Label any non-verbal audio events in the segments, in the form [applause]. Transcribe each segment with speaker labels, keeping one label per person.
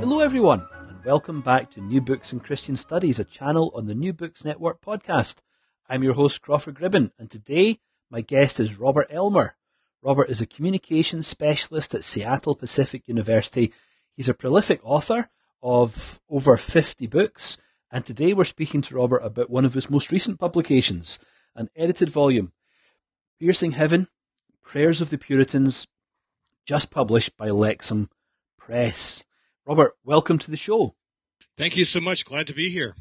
Speaker 1: Hello, everyone, and welcome back to New Books in Christian Studies, a channel on the New Books Network podcast. I'm your host, Crawford Gribben, and today my guest is Robert Elmer. Robert is a communications specialist at Seattle Pacific University. He's a prolific author of over 50 books, and today we're speaking to Robert about one of his most recent publications, an edited volume, Piercing Heaven Prayers of the Puritans, just published by Lexham Press. Robert, welcome to the show.
Speaker 2: Thank you so much. Glad to be here.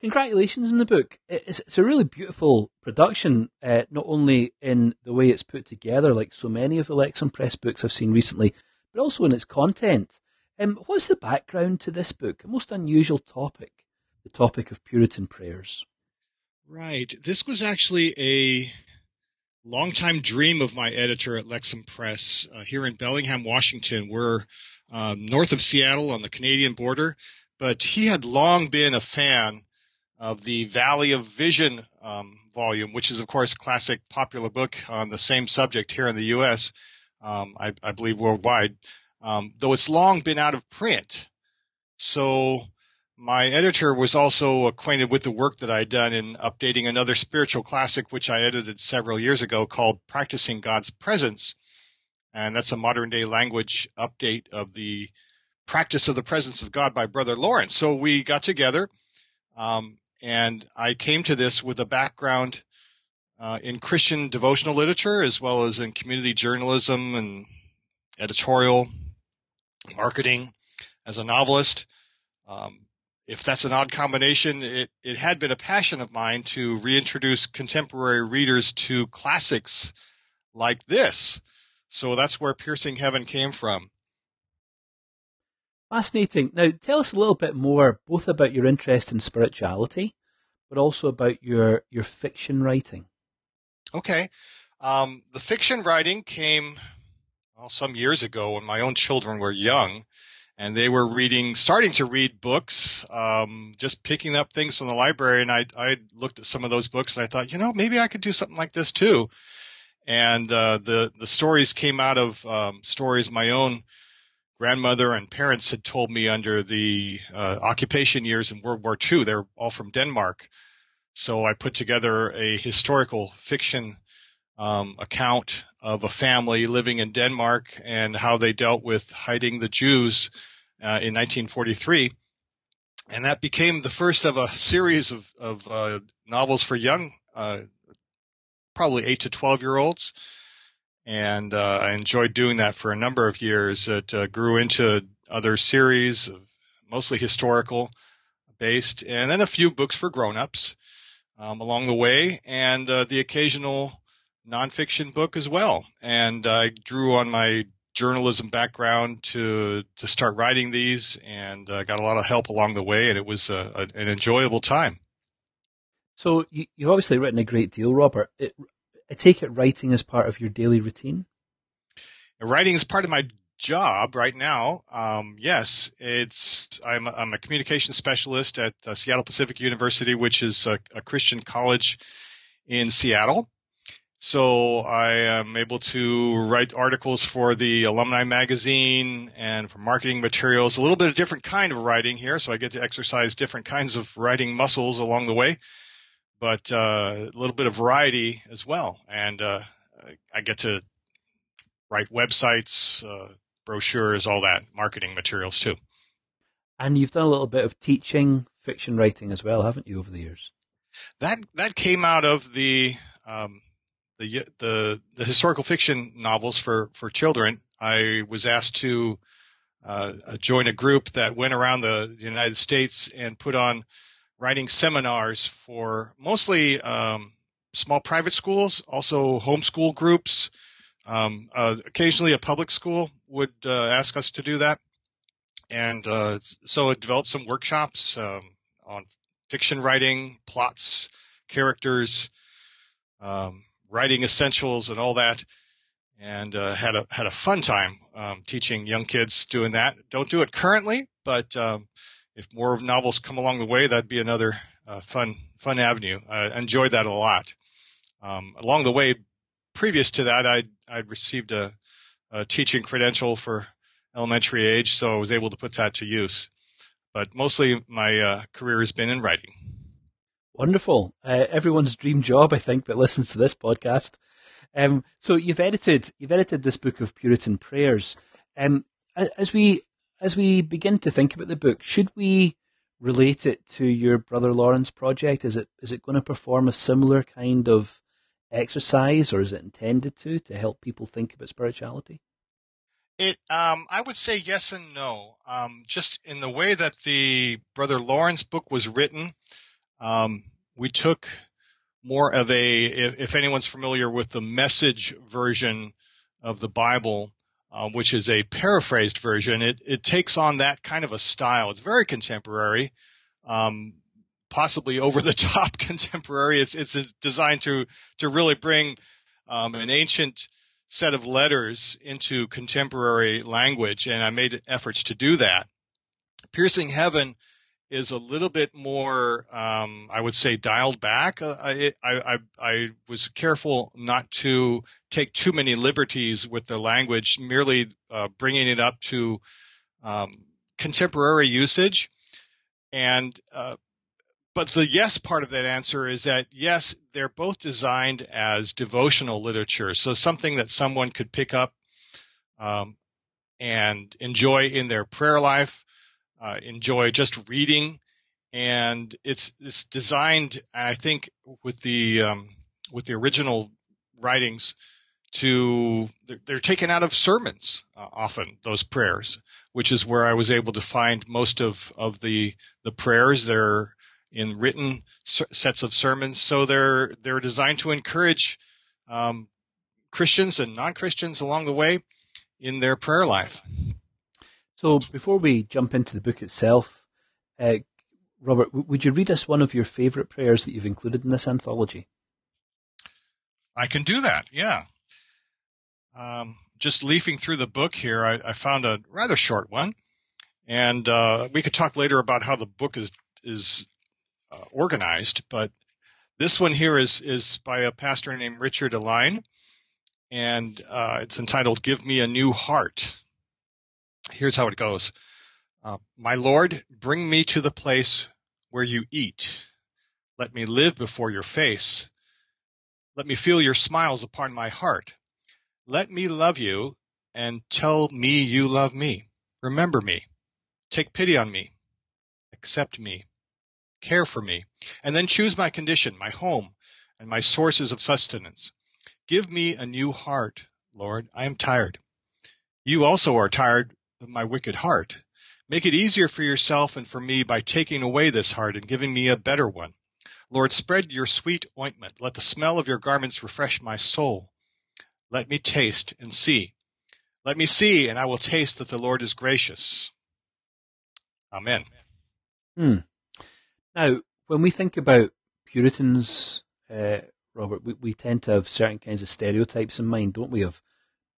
Speaker 1: Congratulations on the book. It's, it's a really beautiful production, uh, not only in the way it's put together, like so many of the Lexham Press books I've seen recently, but also in its content. Um, what's the background to this book? A most unusual topic, the topic of Puritan prayers.
Speaker 2: Right. This was actually a longtime dream of my editor at Lexham Press uh, here in Bellingham, Washington. We're um, north of Seattle on the Canadian border, but he had long been a fan of the Valley of Vision um, volume, which is, of course, a classic popular book on the same subject here in the U.S., um, I, I, believe worldwide, um, though it's long been out of print. So my editor was also acquainted with the work that I'd done in updating another spiritual classic, which I edited several years ago called Practicing God's Presence and that's a modern day language update of the practice of the presence of God by Brother Lawrence. So we got together, um, and I came to this with a background uh, in Christian devotional literature as well as in community journalism and editorial marketing as a novelist. Um, if that's an odd combination, it, it had been a passion of mine to reintroduce contemporary readers to classics like this. So that's where Piercing Heaven came from.
Speaker 1: Fascinating. Now, tell us a little bit more, both about your interest in spirituality, but also about your your fiction writing.
Speaker 2: Okay, um, the fiction writing came well some years ago when my own children were young, and they were reading, starting to read books, um, just picking up things from the library, and I I looked at some of those books and I thought, you know, maybe I could do something like this too and uh, the the stories came out of um, stories my own grandmother and parents had told me under the uh, occupation years in World War II. They're all from Denmark, so I put together a historical fiction um, account of a family living in Denmark and how they dealt with hiding the Jews uh, in 1943. And that became the first of a series of, of uh, novels for young uh, probably eight to 12 year olds. And uh, I enjoyed doing that for a number of years. It uh, grew into other series, mostly historical based, and then a few books for grown-ups um, along the way, and uh, the occasional nonfiction book as well. And I drew on my journalism background to to start writing these, and uh, got a lot of help along the way, and it was a, a, an enjoyable time.
Speaker 1: So you, have obviously written a great deal, Robert. It, I take it writing is part of your daily routine.
Speaker 2: Writing is part of my job right now. Um, yes, it's I'm, I'm a communication specialist at uh, Seattle Pacific University, which is a, a Christian college in Seattle. So I am able to write articles for the alumni magazine and for marketing materials, a little bit of different kind of writing here. So I get to exercise different kinds of writing muscles along the way but uh, a little bit of variety as well. And uh, I get to write websites, uh, brochures, all that marketing materials too.
Speaker 1: And you've done a little bit of teaching fiction writing as well, haven't you, over the years?
Speaker 2: That that came out of the um, the the the historical fiction novels for for children. I was asked to uh, join a group that went around the United States and put on writing seminars for mostly um, small private schools, also homeschool groups. Um, uh, occasionally, a public school would uh, ask us to do that, and uh, so it developed some workshops um, on fiction writing, plots, characters, um, writing essentials, and all that. And uh, had a had a fun time um, teaching young kids doing that. Don't do it currently, but um, if more novels come along the way, that'd be another uh, fun fun avenue. I enjoyed that a lot. Um, along the way, previous to that, I'd I'd received a, a teaching credential for elementary age, so I was able to put that to use. But mostly my uh, career has been in writing.
Speaker 1: Wonderful. Uh, everyone's dream job, I think, that listens to this podcast. Um, so you've edited you've edited this book of Puritan prayers. Um, as we as we begin to think about the book, should we relate it to your brother Lawrence project? Is it is it going to perform a similar kind of exercise, or is it intended to to help people think about spirituality?
Speaker 2: It, um, I would say yes and no. Um, just in the way that the Brother Lawrence book was written, um, we took more of a, if, if, anyone's familiar with the message version of the Bible, uh, which is a paraphrased version, it, it takes on that kind of a style. It's very contemporary, um, possibly over the [laughs] top contemporary. It's, it's designed to, to really bring, um, an ancient, set of letters into contemporary language, and I made efforts to do that. Piercing Heaven is a little bit more, um, I would say, dialed back. Uh, I, I, I, was careful not to take too many liberties with the language, merely uh, bringing it up to um, contemporary usage. And uh, but the yes part of that answer is that yes, they're both designed as devotional literature. So something that someone could pick up um, and enjoy in their prayer life, uh, enjoy just reading, and it's it's designed, I think, with the um, with the original writings to they're, they're taken out of sermons uh, often those prayers, which is where I was able to find most of of the the prayers. They're in written sets of sermons. So they're they're designed to encourage um, Christians and non-Christians along the way in their prayer life.
Speaker 1: So before we jump into the book itself, uh, Robert, w- would you read us one of your favorite prayers that you've included in this anthology?
Speaker 2: I can do that. Yeah. Um, just leafing through the book here, I, I found a rather short one, and uh, we could talk later about how the book is is uh, organized, but this one here is is by a pastor named Richard Alleine, and uh, it's entitled "Give Me a New Heart." Here's how it goes: uh, My Lord, bring me to the place where you eat. Let me live before your face. Let me feel your smiles upon my heart. Let me love you and tell me you love me. Remember me. Take pity on me. Accept me care for me, and then choose my condition, my home, and my sources of sustenance. Give me a new heart, Lord. I am tired. You also are tired of my wicked heart. Make it easier for yourself and for me by taking away this heart and giving me a better one. Lord, spread your sweet ointment. Let the smell of your garments refresh my soul. Let me taste and see. Let me see, and I will taste that the Lord is gracious. Amen.
Speaker 1: Hmm. Now, when we think about Puritans, uh, Robert, we, we tend to have certain kinds of stereotypes in mind, don't we? Of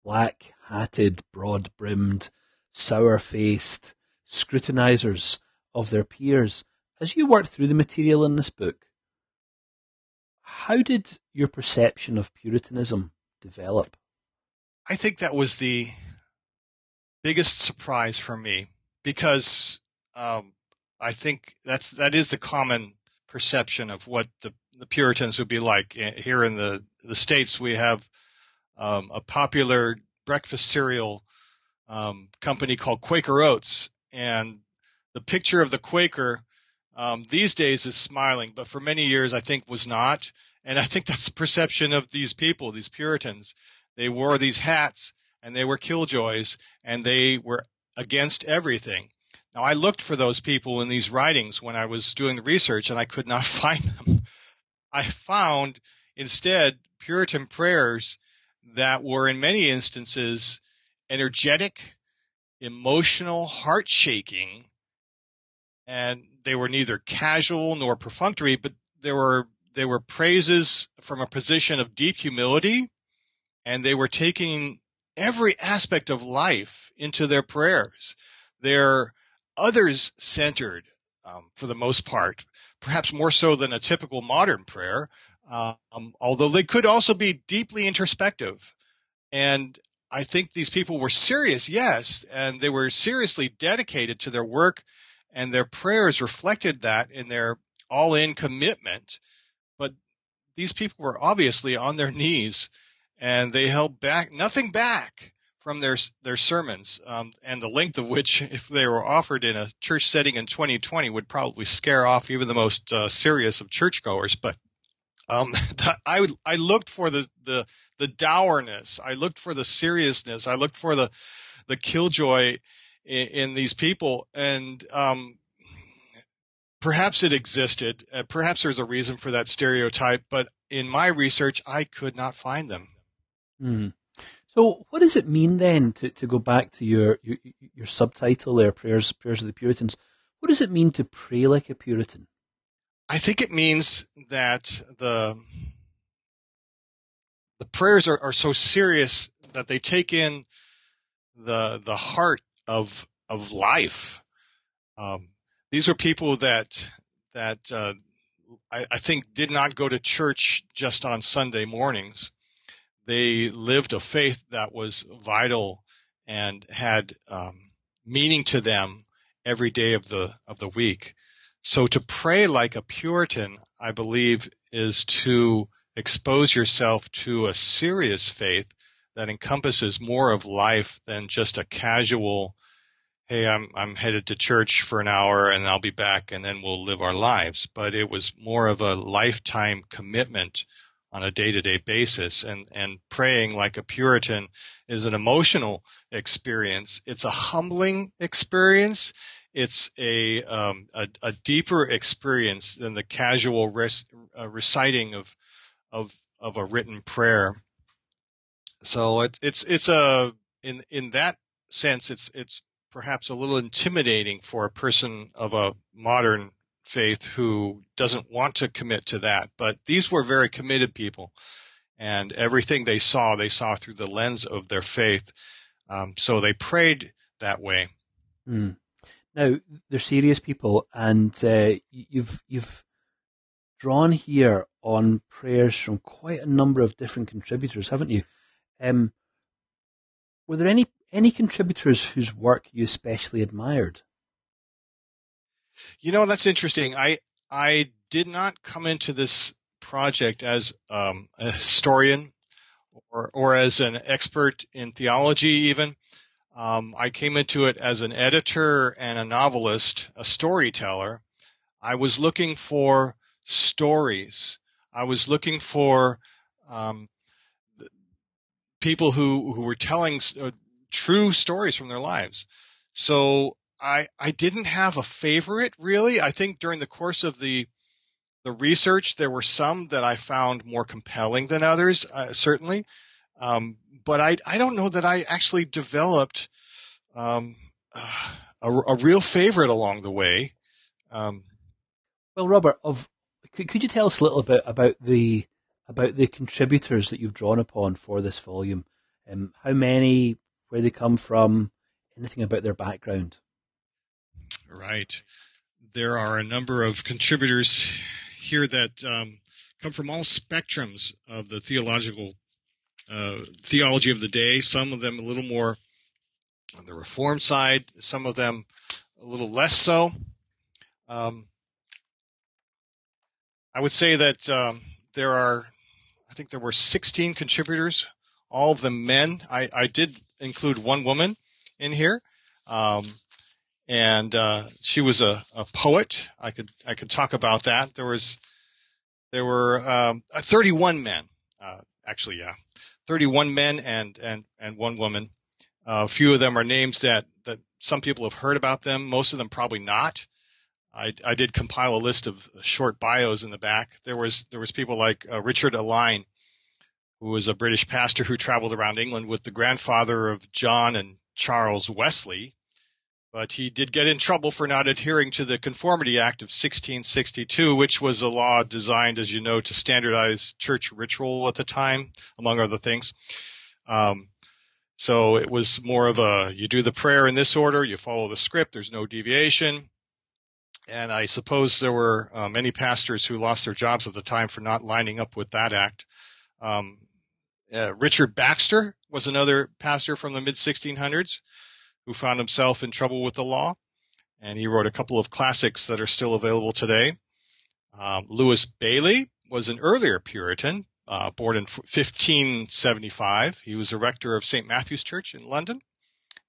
Speaker 1: black hatted, broad brimmed, sour faced scrutinizers of their peers. As you worked through the material in this book, how did your perception of Puritanism develop?
Speaker 2: I think that was the biggest surprise for me because um, I think that's that is the common perception of what the, the Puritans would be like. Here in the the states, we have um, a popular breakfast cereal um, company called Quaker Oats, and the picture of the Quaker um, these days is smiling, but for many years I think was not. And I think that's the perception of these people, these Puritans. They wore these hats and they were killjoys and they were against everything. Now I looked for those people in these writings when I was doing the research and I could not [laughs] find them. I found instead Puritan prayers that were in many instances energetic, emotional, heart shaking, and they were neither casual nor perfunctory, but there were they were praises from a position of deep humility, and they were taking every aspect of life into their prayers. Their others centered um, for the most part, perhaps more so than a typical modern prayer, um, although they could also be deeply introspective. And I think these people were serious, yes, and they were seriously dedicated to their work, and their prayers reflected that in their all-in commitment. But these people were obviously on their knees, and they held back nothing back from their their sermons, um, and the length of which, if they were offered in a church setting in 2020, would probably scare off even the most uh, serious of churchgoers. But um, [laughs] I would, I looked for the, the, the dourness. I looked for the seriousness. I looked for the, the killjoy in, in these people. And, um, perhaps it existed. Uh, perhaps there's a reason for that stereotype, but in my research, I could not find them.
Speaker 1: Mm. So, what does it mean then to, to go back to your, your, your subtitle there, prayers prayers of the Puritans? What does it mean to pray like a Puritan?
Speaker 2: I think it means that the the prayers are, are so serious that they take in the the heart of of life. Um, these are people that that uh, I, I, think did not go to church just on Sunday mornings. They lived a faith that was vital and had um, meaning to them every day of the of the week. So to pray like a Puritan, I believe, is to expose yourself to a serious faith that encompasses more of life than just a casual, hey, I'm, I'm headed to church for an hour and I'll be back and then we'll live our lives. But it was more of a lifetime commitment on a day to day basis. And, and praying like a Puritan is an emotional experience. It's a humbling experience it's a, um, a, a deeper experience than the casual res, uh, reciting of of of a written prayer. So it, it's it's a in in that sense it's it's perhaps a little intimidating for a person of a modern faith who doesn't want to commit to that. But these were very committed people, and everything they saw they saw through the lens of their faith. Um, so they prayed that way.
Speaker 1: Mm. Now they're serious people, and uh, you've you've drawn here on prayers from quite a number of different contributors, haven't you? Um, were there any any contributors whose work you especially admired?
Speaker 2: You know, that's interesting. I I did not come into this project as um, a historian or or as an expert in theology even. Um, I came into it as an editor and a novelist, a storyteller. I was looking for stories. I was looking for um, people who who were telling uh, true stories from their lives. So I I didn't have a favorite really. I think during the course of the the research, there were some that I found more compelling than others, uh, certainly. Um, but I, I don't know that I actually developed um, a, a, real favorite along the way. Um,
Speaker 1: well, Robert, of could, could you tell us a little bit about the about the contributors that you've drawn upon for this volume? Um, how many, where they come from, anything about their background?
Speaker 2: Right. There are a number of contributors here that um, come from all spectrums of the theological uh, theology of the day. Some of them a little more on the reform side, some of them a little less so. Um, I would say that um, there are, I think there were 16 contributors, all of them men. I, I did include one woman in here. Um, and uh, she was a, a, poet. I could I could talk about that. There was there were um, 31 men, uh, actually, yeah, 31 men and and and one woman. Uh, a few of them are names that that some people have heard about them. Most of them probably not. I, I did compile a list of short bios in the back. There was there was people like uh, Richard Alleine, who was a British pastor who traveled around England with the grandfather of John and Charles Wesley, but he did get in trouble for not adhering to the Conformity Act of 1662, which was a law designed, as you know, to standardize church ritual at the time, among other things. Um, so it was more of a you do the prayer in this order, you follow the script, there's no deviation. And I suppose there were uh, many pastors who lost their jobs at the time for not lining up with that act. Um, uh, Richard Baxter was another pastor from the mid 1600s who found himself in trouble with the law, and he wrote a couple of classics that are still available today. Um, Lewis Bayly was an earlier Puritan, uh, born in 1575. He was a rector of St. Matthew's Church in London.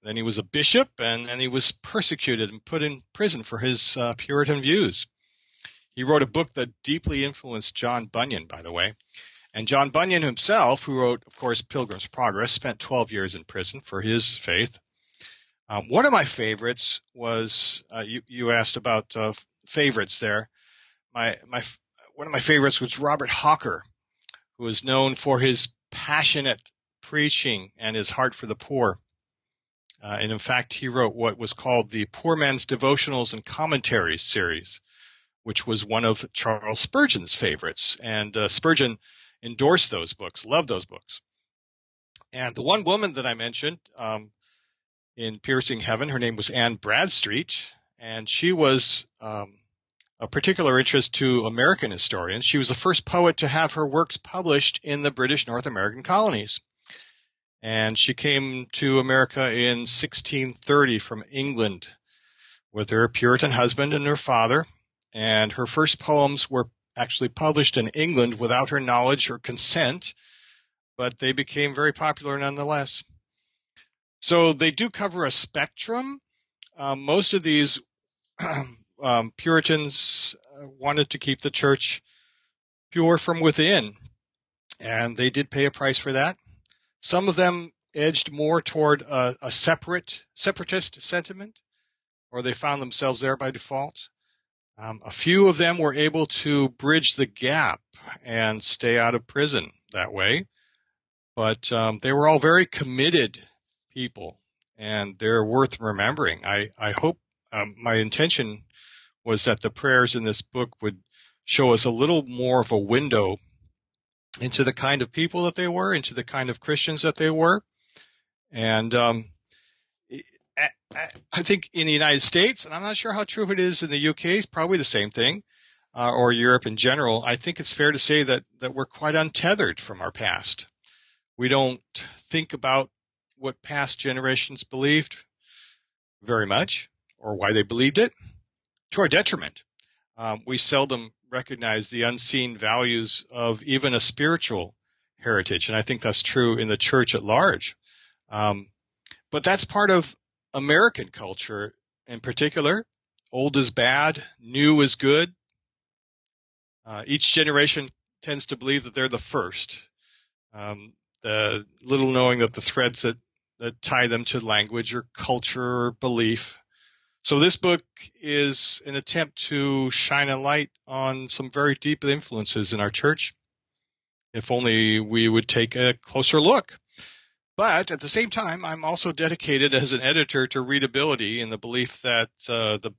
Speaker 2: Then he was a bishop, and then he was persecuted and put in prison for his uh, Puritan views. He wrote a book that deeply influenced John Bunyan, by the way. And John Bunyan himself, who wrote, of course, Pilgrim's Progress, spent 12 years in prison for his faith. Um, one of my favorites was uh, you, you asked about uh, favorites there. My my one of my favorites was Robert Hawker, who was known for his passionate preaching and his heart for the poor. Uh, and in fact, he wrote what was called the Poor Man's Devotionals and Commentaries series, which was one of Charles Spurgeon's favorites. And uh, Spurgeon endorsed those books, loved those books. And the one woman that I mentioned um, in Piercing Heaven, her name was Anne Bradstreet, and she was um, a particular interest to American historians. She was the first poet to have her works published in the British North American colonies. And she came to America in 1630 from England with her Puritan husband and her father. And her first poems were actually published in England without her knowledge or consent, but they became very popular nonetheless. So they do cover a spectrum. Um, most of these [clears throat] um, Puritans uh, wanted to keep the church pure from within, and they did pay a price for that. Some of them edged more toward a, a separate separatist sentiment, or they found themselves there by default. Um, a few of them were able to bridge the gap and stay out of prison that way, but um, they were all very committed people, and they're worth remembering. I I hope um, my intention was that the prayers in this book would show us a little more of a window into the kind of people that they were, into the kind of Christians that they were. And um, I think in the United States, and I'm not sure how true it is in the UK, it's probably the same thing, uh, or Europe in general. I think it's fair to say that that we're quite untethered from our past. We don't think about what past generations believed very much, or why they believed it to our detriment. Um, we seldom recognize the unseen values of even a spiritual heritage, and I think that's true in the church at large. Um, but that's part of American culture in particular. Old is bad, new is good. Uh, each generation tends to believe that they're the first. Um, the little knowing that the threads that, that tie them to language or culture or belief so this book is an attempt to shine a light on some very deep influences in our church. If only we would take a closer look. But at the same time, I'm also dedicated as an editor to readability in the belief that uh, the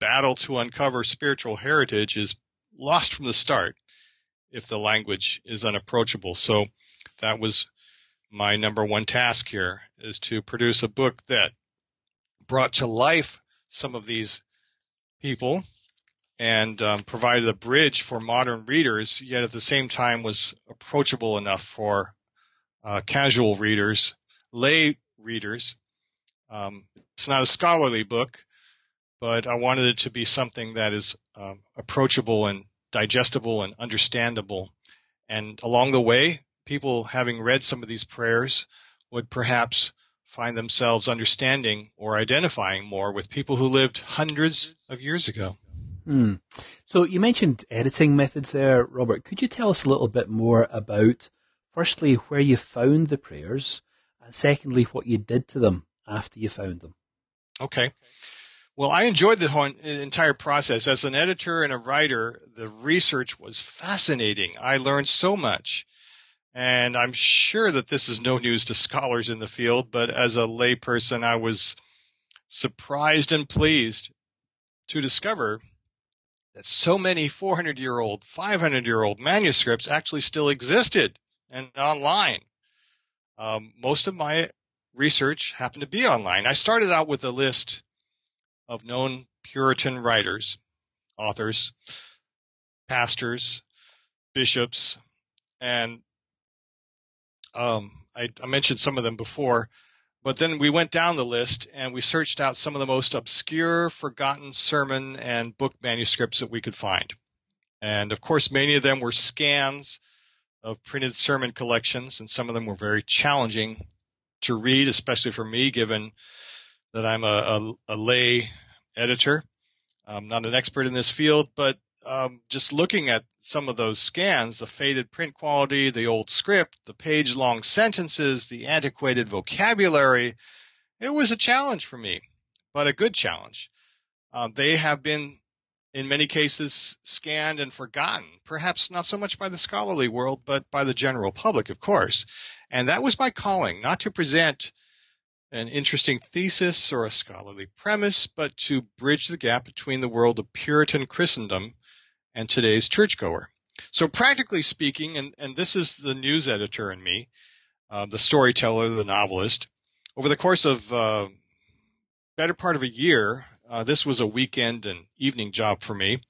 Speaker 2: battle to uncover spiritual heritage is lost from the start if the language is unapproachable. So that was my number one task here is to produce a book that brought to life some of these people and um, provided a bridge for modern readers, yet at the same time was approachable enough for uh, casual readers, lay readers. Um, it's not a scholarly book, but I wanted it to be something that is um, approachable and digestible and understandable. And along the way, people having read some of these prayers would perhaps find themselves understanding or identifying more with people who lived hundreds of years ago.
Speaker 1: Hmm. So you mentioned editing methods there, Robert. Could you tell us a little bit more about, firstly, where you found the prayers, and secondly, what you did to them after you found them?
Speaker 2: Okay. Well, I enjoyed the whole entire process. As an editor and a writer, the research was fascinating. I learned so much. And I'm sure that this is no news to scholars in the field, but as a layperson, I was surprised and pleased to discover that so many 400 year old, 500 year old manuscripts actually still existed and online. Um, most of my research happened to be online. I started out with a list of known Puritan writers, authors, pastors, bishops, and um, I, I mentioned some of them before, but then we went down the list and we searched out some of the most obscure, forgotten sermon and book manuscripts that we could find. And of course, many of them were scans of printed sermon collections, and some of them were very challenging to read, especially for me, given that I'm a, a, a lay editor. I'm not an expert in this field, but um, just looking at some of those scans, the faded print quality, the old script, the page long sentences, the antiquated vocabulary, it was a challenge for me, but a good challenge. Um, they have been, in many cases, scanned and forgotten, perhaps not so much by the scholarly world, but by the general public, of course. And that was my calling, not to present an interesting thesis or a scholarly premise, but to bridge the gap between the world of Puritan Christendom and today's churchgoer. So practically speaking, and, and this is the news editor in me, uh, the storyteller, the novelist, over the course of uh, better part of a year, uh, this was a weekend and evening job for me.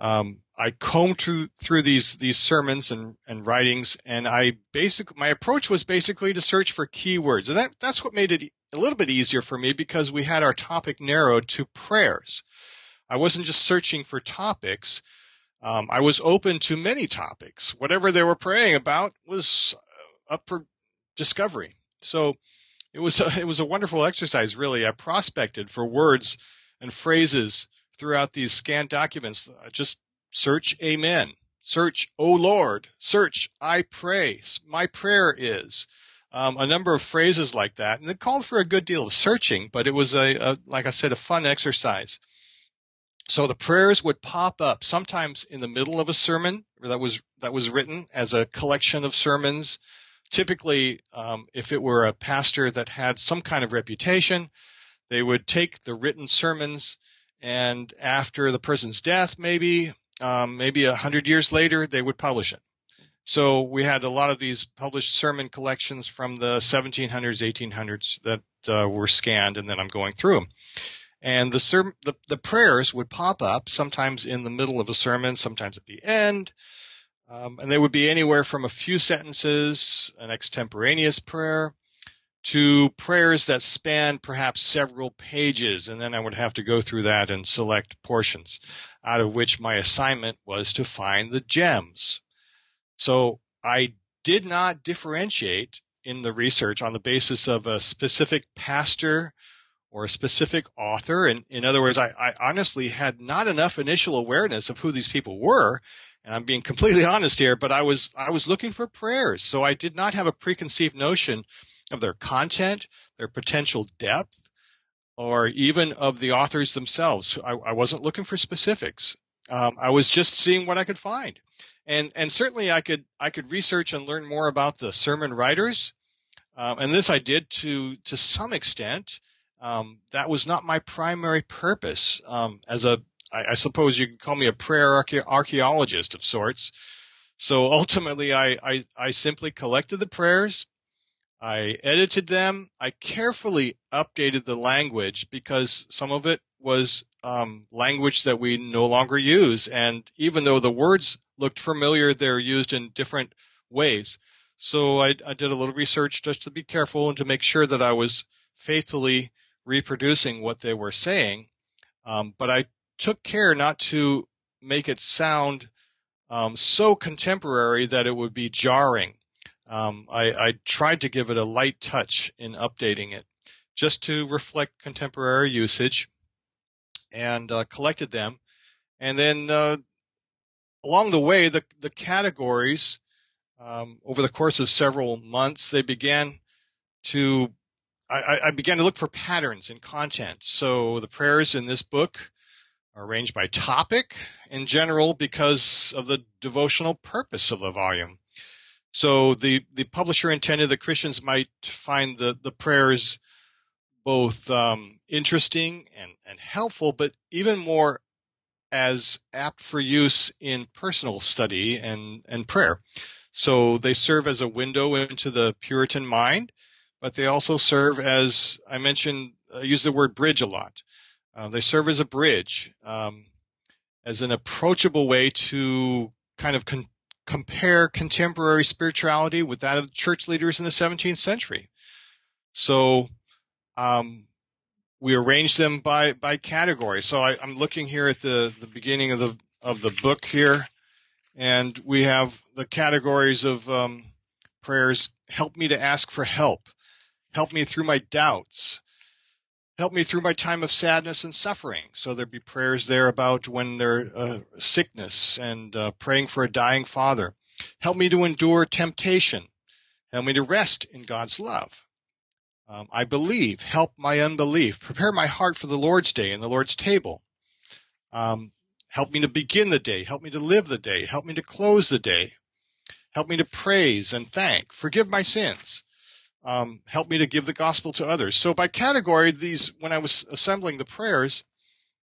Speaker 2: Um, I combed through, through these these sermons and, and writings, and I basic my approach was basically to search for keywords, and that that's what made it a little bit easier for me because we had our topic narrowed to prayers. I wasn't just searching for topics, um, I was open to many topics. Whatever they were praying about was up for discovery. So it was a, [laughs] it was a wonderful exercise. Really, I prospected for words and phrases throughout these scanned documents. Just search Amen, search O Lord, search I pray. My prayer is. Um, a number of phrases like that, and it called for a good deal of searching, but it was a, a like I said, a fun exercise. So the prayers would pop up sometimes in the middle of a sermon that was that was written as a collection of sermons. Typically, um, if it were a pastor that had some kind of reputation, they would take the written sermons and after the person's death, maybe um, maybe a hundred years later, they would publish it. So we had a lot of these published sermon collections from the 1700s, 1800s that uh, were scanned, and then I'm going through them and the, ser- the, the prayers would pop up sometimes in the middle of a sermon, sometimes at the end, um, and they would be anywhere from a few sentences, an extemporaneous prayer, to prayers that span perhaps several pages, and then I would have to go through that and select portions, out of which my assignment was to find the gems. So I did not differentiate in the research on the basis of a specific pastor or a specific author. And in other words, I, I, honestly had not enough initial awareness of who these people were. And I'm being completely [laughs] honest here, but I was, I was looking for prayers. So I did not have a preconceived notion of their content, their potential depth, or even of the authors themselves. I, I wasn't looking for specifics. Um, I was just seeing what I could find. And, and certainly I could, I could research and learn more about the sermon writers. Um, and this I did to, to some extent. Um, that was not my primary purpose um, as a, I, I, suppose you could call me a prayer archae- archaeologist of sorts. So ultimately, I, I, I simply collected the prayers, I edited them, I carefully updated the language because some of it was um, language that we no longer use, and even though the words looked familiar, they're used in different ways. So I, I did a little research just to be careful and to make sure that I was faithfully reproducing what they were saying. Um, but I took care not to make it sound um, so contemporary that it would be jarring. Um, I, I, tried to give it a light touch in updating it, just to reflect contemporary usage, and uh, collected them. And then uh, along the way, the the categories um, over the course of several months, they began to I, I, began to look for patterns in content. So the prayers in this book are arranged by topic in general because of the devotional purpose of the volume. So the, the publisher intended that Christians might find the, the prayers both um, interesting and, and helpful, but even more as apt for use in personal study and, and prayer. So they serve as a window into the Puritan mind but they also serve as I mentioned, I use the word bridge a lot. Uh, they serve as a bridge, um, as an approachable way to kind of con- compare contemporary spirituality with that of church leaders in the 17th century. So, um, we arrange them by, by category. So I, am looking here at the, the beginning of the, of the book here, and we have the categories of, um, prayers. Help me to ask for help. Help me through my doubts. Help me through my time of sadness and suffering. So there'd be prayers there about when there's uh, sickness and uh, praying for a dying father. Help me to endure temptation. Help me to rest in God's love. Um, I believe. Help my unbelief. Prepare my heart for the Lord's day and the Lord's table. Um, help me to begin the day. Help me to live the day. Help me to close the day. Help me to praise and thank. Forgive my sins um, help me to give the gospel to others. So by category, these when I was assembling the prayers,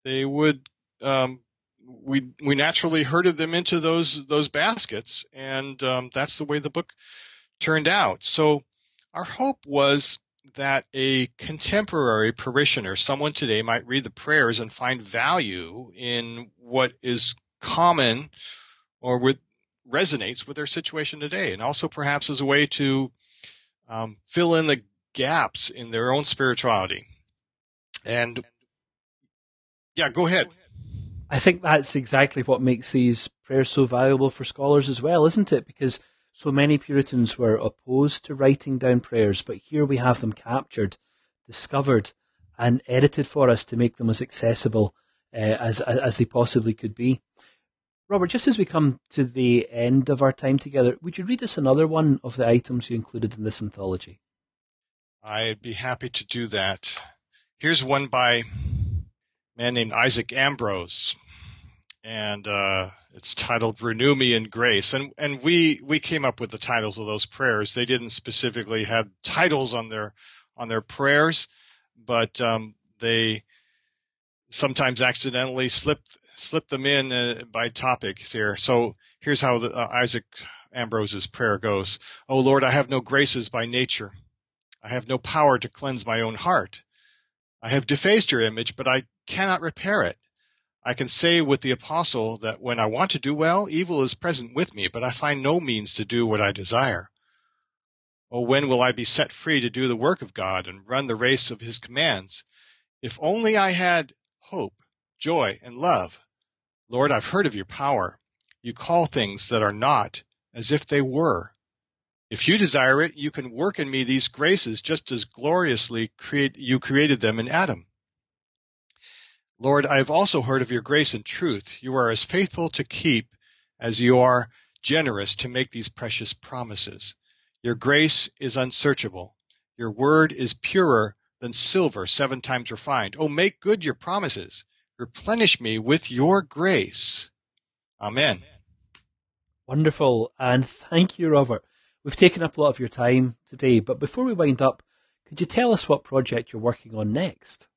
Speaker 2: they would um, we we naturally herded them into those those baskets, and um, that's the way the book turned out. So our hope was that a contemporary parishioner, someone today, might read the prayers and find value in what is common or with resonates with their situation today, and also perhaps as a way to um, fill in the gaps in their own spirituality. And yeah, go ahead.
Speaker 1: I think that's exactly what makes these prayers so valuable for scholars as well, isn't it? Because so many Puritans were opposed to writing down prayers, but here we have them captured, discovered, and edited for us to make them as accessible uh, as as they possibly could be. Robert, just as we come to the end of our time together, would you read us another one of the items you included in this anthology?
Speaker 2: I'd be happy to do that. Here's one by a man named Isaac Ambrose, and uh, it's titled "Renew Me in Grace." And and we we came up with the titles of those prayers. They didn't specifically have titles on their on their prayers, but um, they sometimes accidentally slip slip them in uh, by topic here. So here's how the, uh, Isaac Ambrose's prayer goes. Oh Lord, I have no graces by nature. I have no power to cleanse my own heart. I have defaced your image, but I cannot repair it. I can say with the apostle that when I want to do well, evil is present with me, but I find no means to do what I desire. Oh, when will I be set free to do the work of God and run the race of his commands? If only I had hope, joy, and love. Lord, I've heard of your power. You call things that are not as if they were. If you desire it, you can work in me these graces just as gloriously create, you created them in Adam. Lord, I have also heard of your grace and truth. You are as faithful to keep as you are generous to make these precious promises. Your grace is unsearchable. Your word is purer than silver seven times refined. Oh, make good your promises. Replenish me with your grace. Amen.
Speaker 1: Wonderful. And thank you, Robert. We've taken up a lot of your time today, but before we wind up, could you tell us what project you're working on next?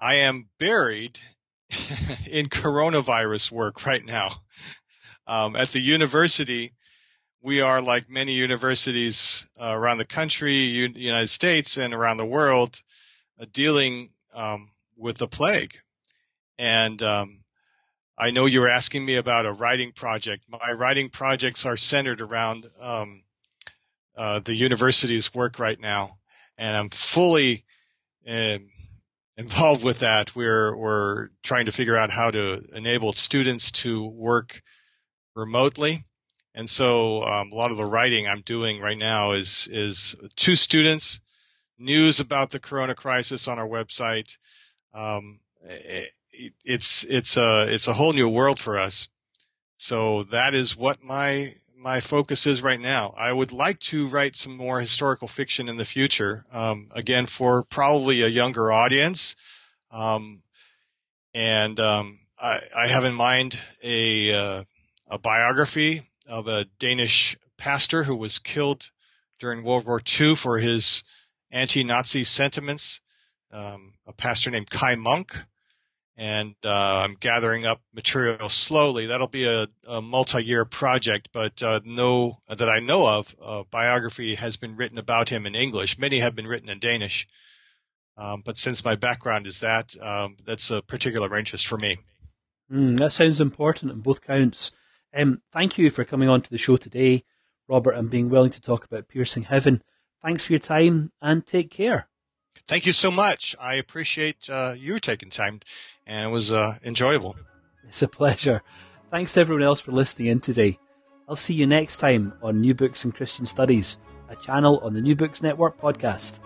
Speaker 2: I am buried [laughs] in coronavirus work right now. Um, at the university, we are like many universities uh, around the country, U- United States, and around the world, uh, dealing um, with the plague. And um, I know you were asking me about a writing project. My writing projects are centered around um, uh, the university's work right now, and I'm fully uh, involved with that. We're we're trying to figure out how to enable students to work remotely, and so um, a lot of the writing I'm doing right now is is to students, news about the Corona crisis on our website. Um, it's it's a it's a whole new world for us. So that is what my my focus is right now. I would like to write some more historical fiction in the future, um, again for probably a younger audience, um, and um, I, I, have in mind a uh, a biography of a Danish pastor who was killed during World War II for his anti-Nazi sentiments. Um, a pastor named Kaj Munk and uh, I'm gathering up material slowly. That'll be a, a multi-year project, but uh, no that I know of, a biography has been written about him in English. Many have been written in Danish, um, but since my background is that, um, that's a particular interest for me.
Speaker 1: Mm, that sounds important on both counts. Um, thank you for coming on to the show today, Robert, and being willing to talk about piercing heaven. Thanks for your time and take care.
Speaker 2: Thank you so much. I appreciate uh, you taking time, and it was uh, enjoyable.
Speaker 1: It's a pleasure. Thanks to everyone else for listening in today. I'll see you next time on New Books in Christian Studies, a channel on the New Books Network podcast.